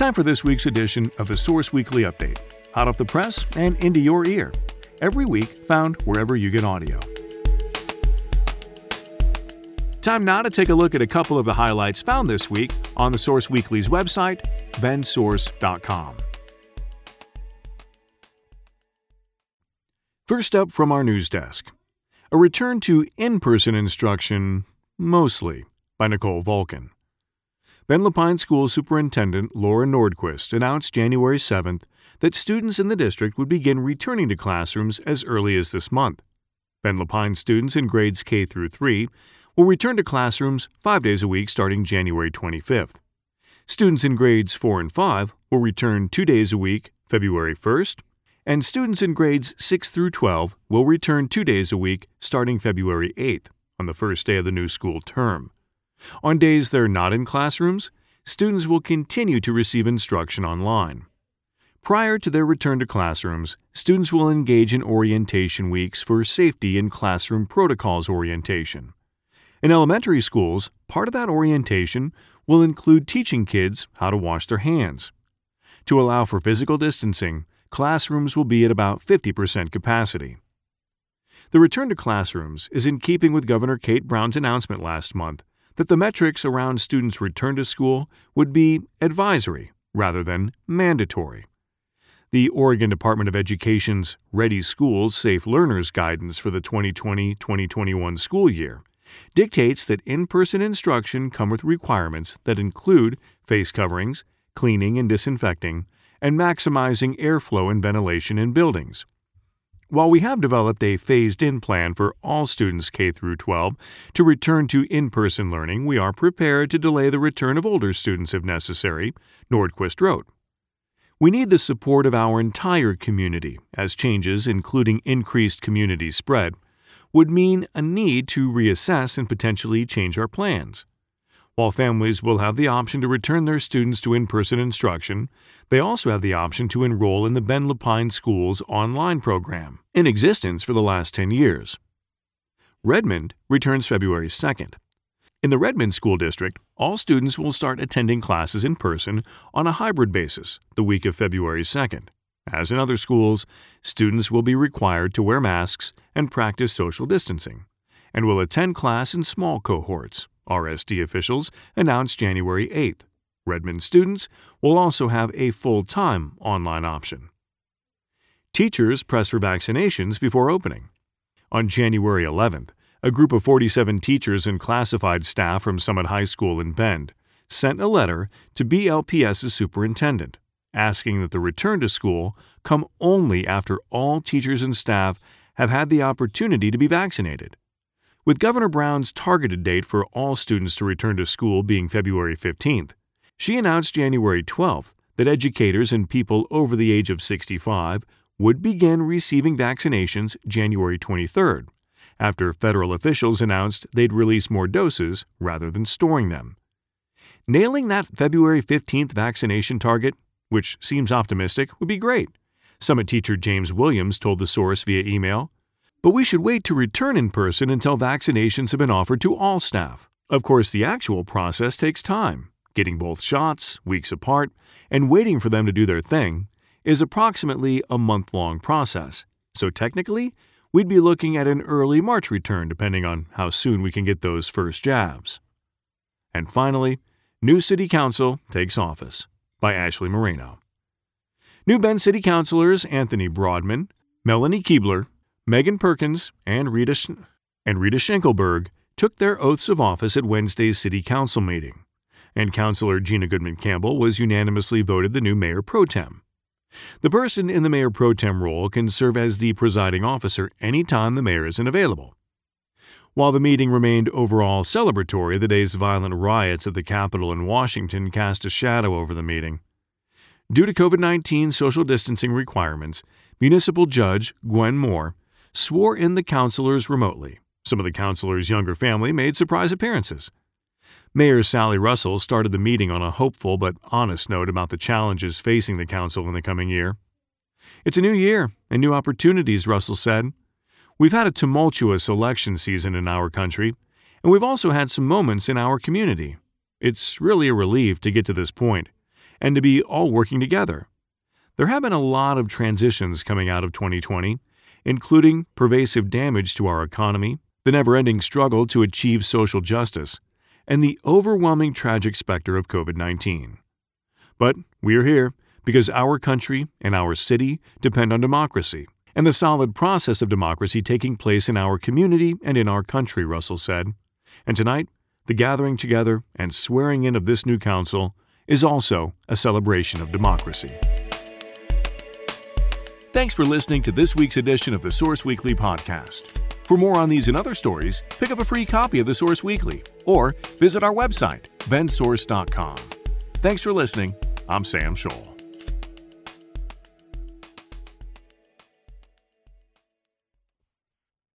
Time for this week's edition of the Source Weekly Update, hot off the press and into your ear. Every week, found wherever you get audio. Time now to take a look at a couple of the highlights found this week on the Source Weekly's website, bendsource.com. First up from our news desk a return to in person instruction, mostly, by Nicole Vulcan. Bend-La Pine School Superintendent Lora Nordquist announced January 7th that students in the district would begin returning to classrooms as early as this month. Bend-La Pine students in grades K through 3 will return to classrooms 5 days a week starting January 25th. Students in grades 4 and 5 will return 2 days a week February 1st, and students in grades 6 through 12 will return 2 days a week starting February 8th on the first day of the new school term. On days they're not in classrooms, students will continue to receive instruction online. Prior to their return to classrooms, students will engage in orientation weeks for safety and classroom protocols orientation. In elementary schools, part of that orientation will include teaching kids how to wash their hands. To allow for physical distancing, classrooms will be at about 50% capacity. The return to classrooms is in keeping with Governor Kate Brown's announcement last month that the metrics around students' return to school would be advisory rather than mandatory. The Oregon Department of Education's Ready Schools Safe Learners guidance for the 2020 2021 school year dictates that in person instruction come with requirements that include face coverings, cleaning and disinfecting, and maximizing airflow and ventilation in buildings. While we have developed a phased in plan for all students K 12 to return to in person learning, we are prepared to delay the return of older students if necessary, Nordquist wrote. We need the support of our entire community, as changes, including increased community spread, would mean a need to reassess and potentially change our plans. While families will have the option to return their students to in person instruction, they also have the option to enroll in the Bend-La Pine School's online program, in existence for the last 10 years. Redmond returns February 2nd. In the Redmond School District, all students will start attending classes in person on a hybrid basis the week of February 2nd. As in other schools, students will be required to wear masks and practice social distancing, and will attend class in small cohorts RSD officials announced January 8th. Redmond students will also have a full time online option. Teachers press for vaccinations before opening. On January 11th, a group of 47 teachers and classified staff from Summit High School in Bend sent a letter to BLPS's superintendent asking that the return to school come only after all teachers and staff have had the opportunity to be vaccinated. With Governor Brown's targeted date for all students to return to school being February 15th, she announced January 12th that educators and people over the age of 65 would begin receiving vaccinations January 23rd, after federal officials announced they'd release more doses rather than storing them. Nailing that February 15th vaccination target, which seems optimistic, would be great. Summit teacher James Williams told the source via email but we should wait to return in person until vaccinations have been offered to all staff. Of course, the actual process takes time. Getting both shots, weeks apart, and waiting for them to do their thing is approximately a month long process. So technically, we'd be looking at an early March return depending on how soon we can get those first jabs. And finally, New City Council takes office by Ashley Moreno. New Bend City Councilors Anthony Broadman, Melanie Kebler, Megan Perkins and Rita, Sch- and Rita Schenkelberg took their oaths of office at Wednesday's City Council meeting, and Councilor Gina Goodman Campbell was unanimously voted the new mayor pro tem. The person in the mayor pro tem role can serve as the presiding officer anytime the mayor isn't available. While the meeting remained overall celebratory, the day's violent riots at the Capitol in Washington cast a shadow over the meeting. Due to COVID 19 social distancing requirements, Municipal Judge Gwen Moore swore in the councilors remotely. Some of the councilors' younger family made surprise appearances. Mayor Sally Russell started the meeting on a hopeful but honest note about the challenges facing the council in the coming year. It's a new year and new opportunities, Russell said. We've had a tumultuous election season in our country, and we've also had some moments in our community. It's really a relief to get to this point, and to be all working together. There have been a lot of transitions coming out of 2020, including pervasive damage to our economy, the never ending struggle to achieve social justice, and the overwhelming tragic specter of COVID 19. But we're here because our country and our city depend on democracy and the solid process of democracy taking place in our community and in our country, Russell said. And tonight, the gathering together and swearing in of this new council is also a celebration of democracy. Thanks for listening to this week's edition of the Source Weekly podcast. For more on these and other stories, pick up a free copy of the Source Weekly or visit our website, bendsource.com. Thanks for listening. I'm Sam Scholl.